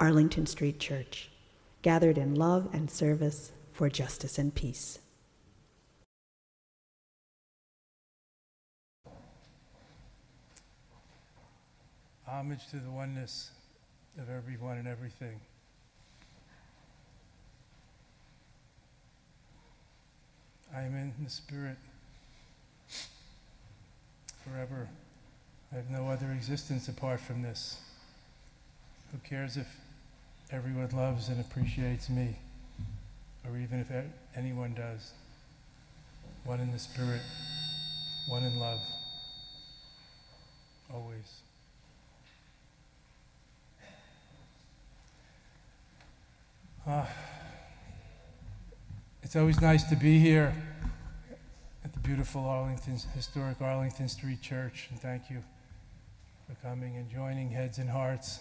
Arlington Street Church, gathered in love and service for justice and peace. Homage to the oneness of everyone and everything. I am in the Spirit forever. I have no other existence apart from this. Who cares if everyone loves and appreciates me, or even if anyone does. One in the Spirit, one in love, always. Uh, it's always nice to be here at the beautiful Arlington, historic Arlington Street Church, and thank you for coming and joining heads and hearts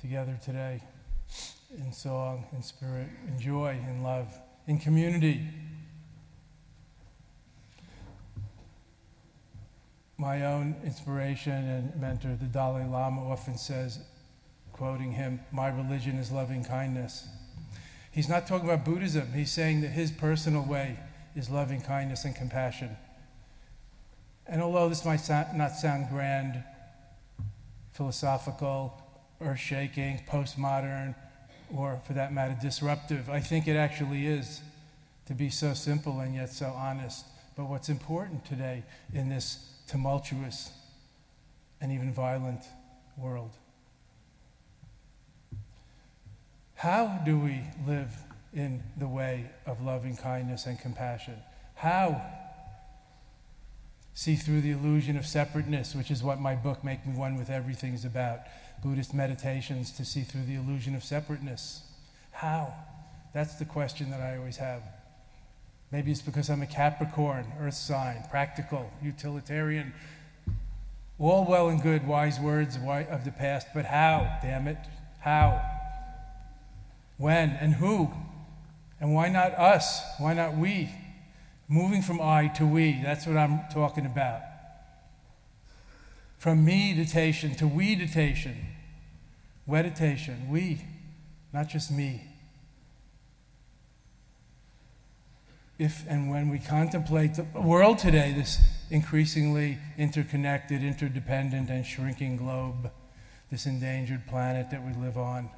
together today in song, in spirit, in joy, in love, in community. My own inspiration and mentor, the Dalai Lama, often says, quoting him, My religion is loving kindness. He's not talking about Buddhism, he's saying that his personal way is loving kindness and compassion. And although this might not sound grand, philosophical, earth shaking, postmodern, or for that matter, disruptive. I think it actually is to be so simple and yet so honest. But what's important today in this tumultuous and even violent world? How do we live in the way of loving kindness and compassion? How see through the illusion of separateness, which is what my book, Make Me One with Everything, is about? Buddhist meditations to see through the illusion of separateness. How? That's the question that I always have. Maybe it's because I'm a Capricorn, earth sign, practical, utilitarian. All well and good, wise words of the past, but how, damn it? How? When and who? And why not us? Why not we? Moving from I to we, that's what I'm talking about. From meditation to we-ditation. Meditation, we, not just me. If and when we contemplate the world today, this increasingly interconnected, interdependent, and shrinking globe, this endangered planet that we live on,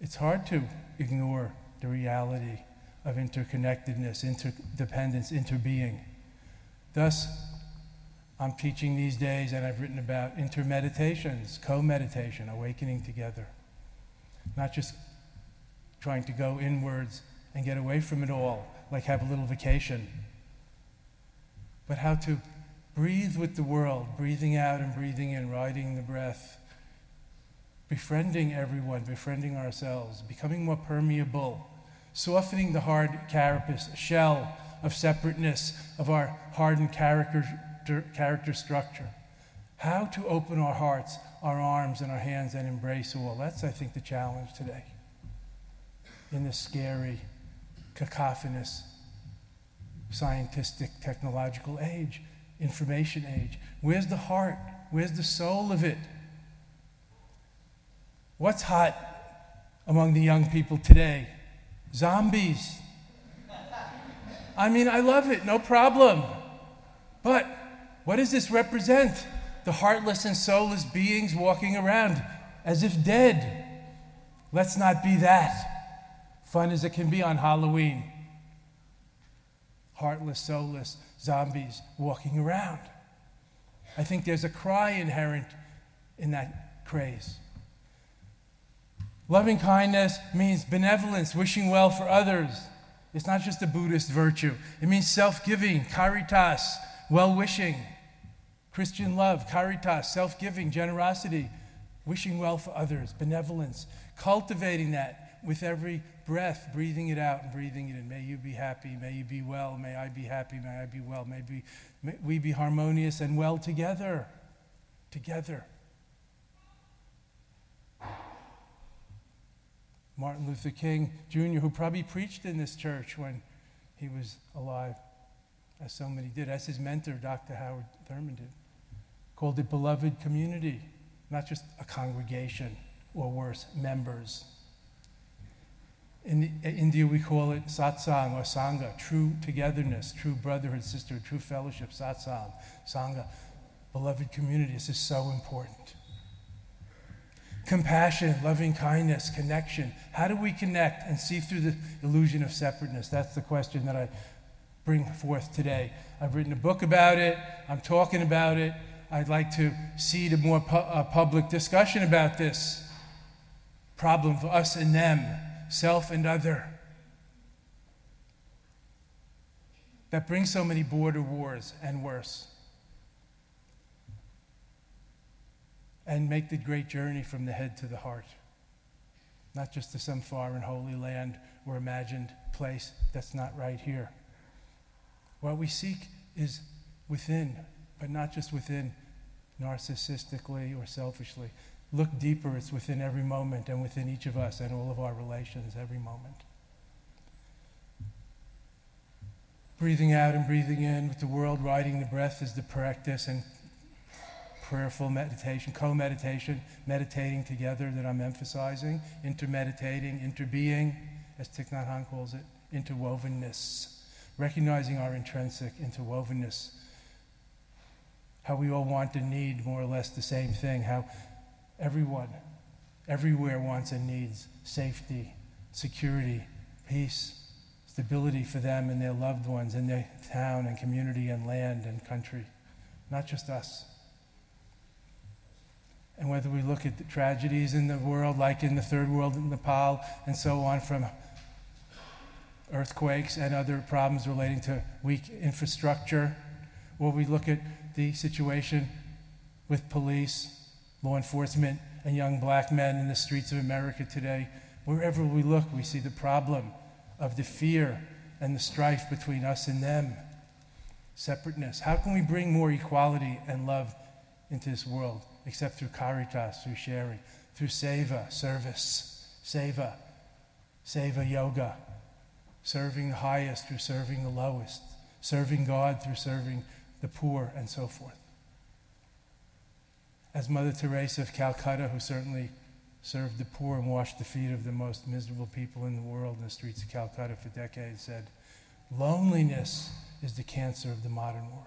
it's hard to ignore the reality of interconnectedness, interdependence, interbeing. Thus, I'm teaching these days, and I've written about intermeditations, co meditation, awakening together. Not just trying to go inwards and get away from it all, like have a little vacation, but how to breathe with the world, breathing out and breathing in, riding the breath, befriending everyone, befriending ourselves, becoming more permeable, softening the hard carapace, shell of separateness of our hardened character character structure. How to open our hearts, our arms, and our hands and embrace all. That's, I think, the challenge today. In this scary, cacophonous, scientific, technological age, information age. Where's the heart? Where's the soul of it? What's hot among the young people today? Zombies. I mean, I love it, no problem. But what does this represent? The heartless and soulless beings walking around as if dead. Let's not be that. Fun as it can be on Halloween. Heartless, soulless zombies walking around. I think there's a cry inherent in that craze. Loving kindness means benevolence, wishing well for others. It's not just a Buddhist virtue, it means self giving, caritas, well wishing. Christian love, caritas, self giving, generosity, wishing well for others, benevolence, cultivating that with every breath, breathing it out and breathing it in. May you be happy, may you be well, may I be happy, may I be well, may, be, may we be harmonious and well together. Together. Martin Luther King Jr., who probably preached in this church when he was alive, as so many did, as his mentor, Dr. Howard Thurman did, called it beloved community, not just a congregation or worse, members. In India, we call it satsang or sangha, true togetherness, true brotherhood, sisterhood, true fellowship, satsang, sangha. Beloved community, this is so important. Compassion, loving kindness, connection. How do we connect and see through the illusion of separateness? That's the question that I bring forth today. I've written a book about it, I'm talking about it. I'd like to see the more pu- uh, public discussion about this problem for us and them, self and other. That brings so many border wars and worse. and make the great journey from the head to the heart. Not just to some foreign holy land or imagined place that's not right here. What we seek is within, but not just within narcissistically or selfishly. Look deeper, it's within every moment and within each of us and all of our relations every moment. Breathing out and breathing in with the world, riding the breath is the practice and prayerful meditation, co meditation, meditating together that I'm emphasizing, intermeditating, interbeing, as Thich Nhat Hanh calls it, interwovenness, recognizing our intrinsic interwovenness, how we all want and need more or less the same thing, how everyone, everywhere wants and needs safety, security, peace, stability for them and their loved ones in their town and community and land and country, not just us. And whether we look at the tragedies in the world, like in the third world in Nepal and so on, from earthquakes and other problems relating to weak infrastructure, or we look at the situation with police, law enforcement, and young black men in the streets of America today, wherever we look, we see the problem of the fear and the strife between us and them. Separateness. How can we bring more equality and love into this world? except through caritas, through sharing, through seva, service, seva, seva yoga, serving the highest through serving the lowest, serving God through serving the poor, and so forth. As Mother Teresa of Calcutta, who certainly served the poor and washed the feet of the most miserable people in the world in the streets of Calcutta for decades, said, Loneliness is the cancer of the modern world.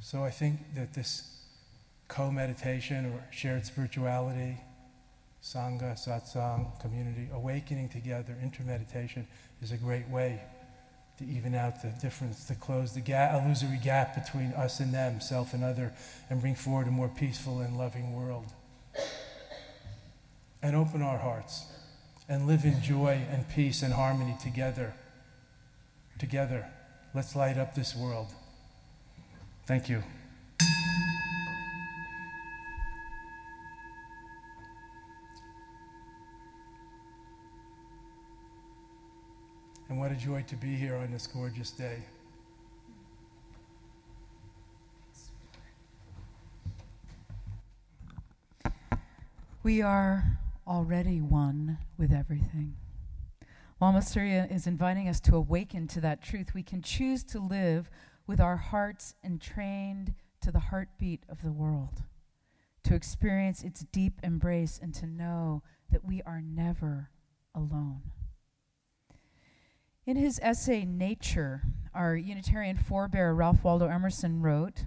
So I think that this co meditation or shared spirituality, Sangha, Satsang, community, awakening together, intermeditation is a great way to even out the difference, to close the gap, illusory gap between us and them, self and other, and bring forward a more peaceful and loving world. And open our hearts and live in joy and peace and harmony together. Together. Let's light up this world. Thank you. And what a joy to be here on this gorgeous day. We are already one with everything. Lama Surya is inviting us to awaken to that truth. We can choose to live with our hearts entrained to the heartbeat of the world, to experience its deep embrace and to know that we are never alone. In his essay, Nature, our Unitarian forebear Ralph Waldo Emerson wrote,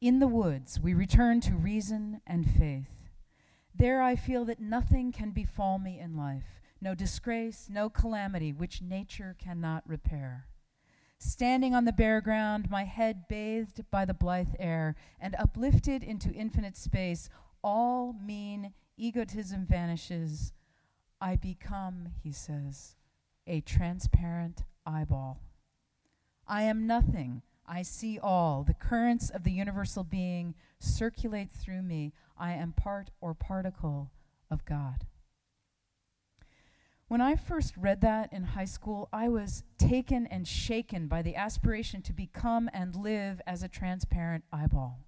In the woods, we return to reason and faith. There I feel that nothing can befall me in life, no disgrace, no calamity which nature cannot repair. Standing on the bare ground, my head bathed by the blithe air, and uplifted into infinite space, all mean egotism vanishes. I become, he says, a transparent eyeball. I am nothing I see all. The currents of the universal being circulate through me. I am part or particle of God. When I first read that in high school, I was taken and shaken by the aspiration to become and live as a transparent eyeball.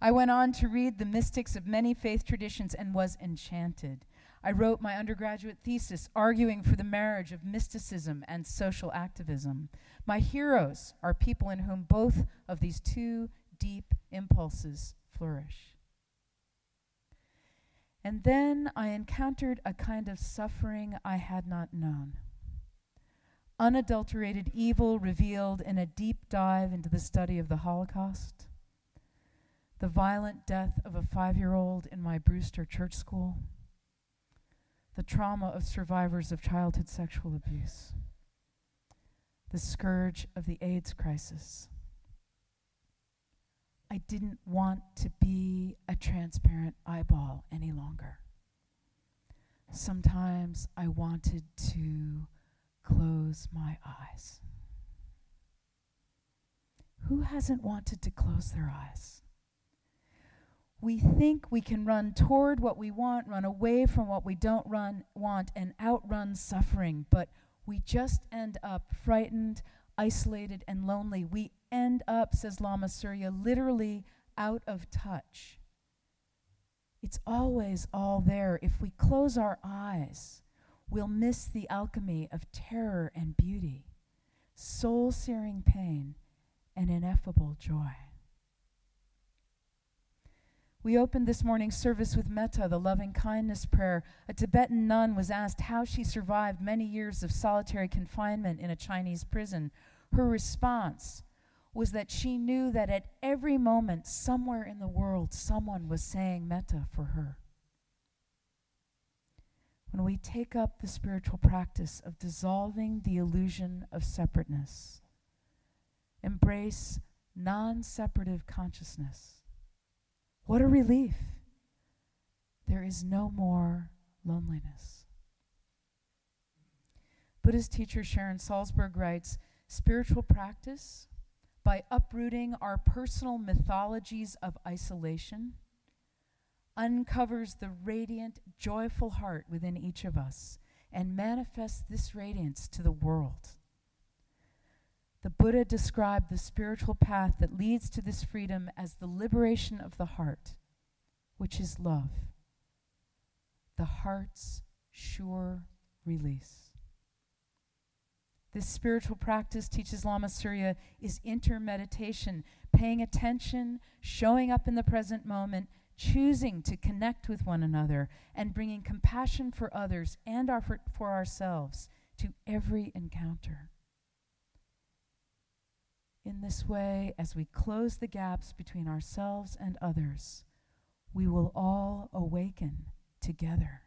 I went on to read the mystics of many faith traditions and was enchanted. I wrote my undergraduate thesis arguing for the marriage of mysticism and social activism. My heroes are people in whom both of these two deep impulses flourish. And then I encountered a kind of suffering I had not known. Unadulterated evil revealed in a deep dive into the study of the Holocaust, the violent death of a five year old in my Brewster church school, the trauma of survivors of childhood sexual abuse, the scourge of the AIDS crisis I didn't want to be a transparent eyeball any longer. Sometimes I wanted to close my eyes. Who hasn't wanted to close their eyes? We think we can run toward what we want, run away from what we don't run, want, and outrun suffering, but we just end up frightened, isolated, and lonely. We end up, says Lama Surya, literally out of touch. It's always all there. If we close our eyes, we'll miss the alchemy of terror and beauty, soul searing pain, and ineffable joy. We opened this morning's service with Metta, the loving kindness prayer. A Tibetan nun was asked how she survived many years of solitary confinement in a Chinese prison. Her response was that she knew that at every moment, somewhere in the world, someone was saying metta for her. When we take up the spiritual practice of dissolving the illusion of separateness, embrace non separative consciousness, what a relief! There is no more loneliness. Buddhist teacher Sharon Salzberg writes Spiritual practice by uprooting our personal mythologies of isolation, uncovers the radiant, joyful heart within each of us and manifests this radiance to the world. The Buddha described the spiritual path that leads to this freedom as the liberation of the heart, which is love, the heart's sure release. This spiritual practice, teaches Lama Surya, is intermeditation, paying attention, showing up in the present moment, choosing to connect with one another, and bringing compassion for others and our, for, for ourselves to every encounter. In this way, as we close the gaps between ourselves and others, we will all awaken together.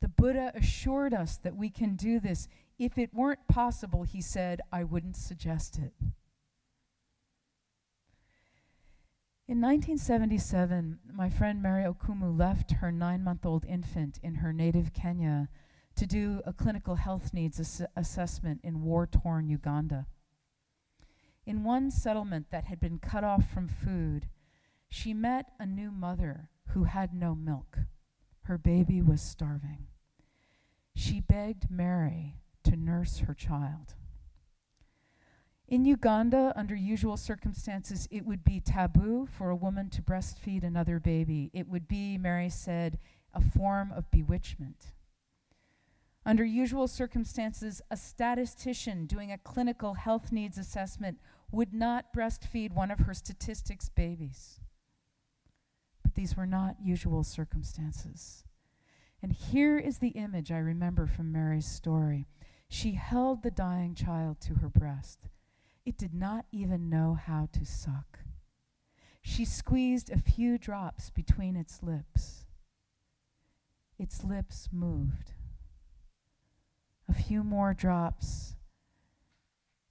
The Buddha assured us that we can do this if it weren't possible, he said, I wouldn't suggest it. In 1977, my friend Mary Okumu left her nine month old infant in her native Kenya to do a clinical health needs ass- assessment in war torn Uganda. In one settlement that had been cut off from food, she met a new mother who had no milk. Her baby was starving. She begged Mary to nurse her child. In Uganda, under usual circumstances, it would be taboo for a woman to breastfeed another baby. It would be, Mary said, a form of bewitchment. Under usual circumstances, a statistician doing a clinical health needs assessment would not breastfeed one of her statistics babies. But these were not usual circumstances. And here is the image I remember from Mary's story. She held the dying child to her breast. It did not even know how to suck. She squeezed a few drops between its lips. Its lips moved. A few more drops.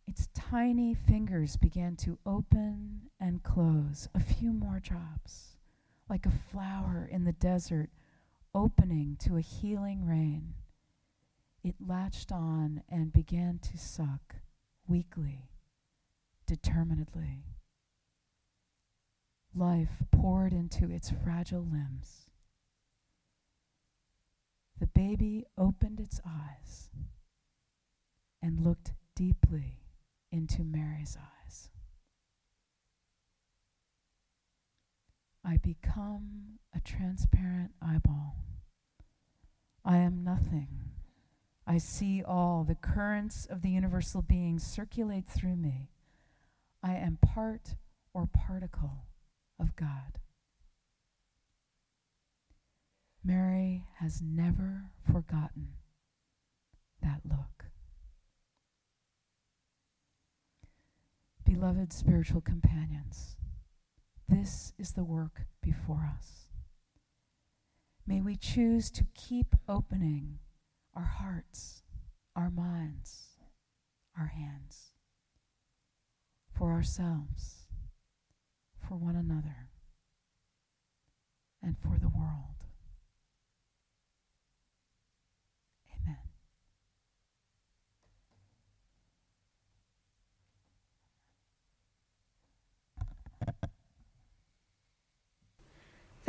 Its tiny fingers began to open and close. A few more drops, like a flower in the desert opening to a healing rain it latched on and began to suck weakly determinedly. Life poured into its fragile limbs. Baby opened its eyes and looked deeply into Mary's eyes. I become a transparent eyeball. I am nothing. I see all. The currents of the universal being circulate through me. I am part or particle of God. Mary has never forgotten that look. Beloved spiritual companions, this is the work before us. May we choose to keep opening our hearts, our minds, our hands for ourselves, for one another, and for the world.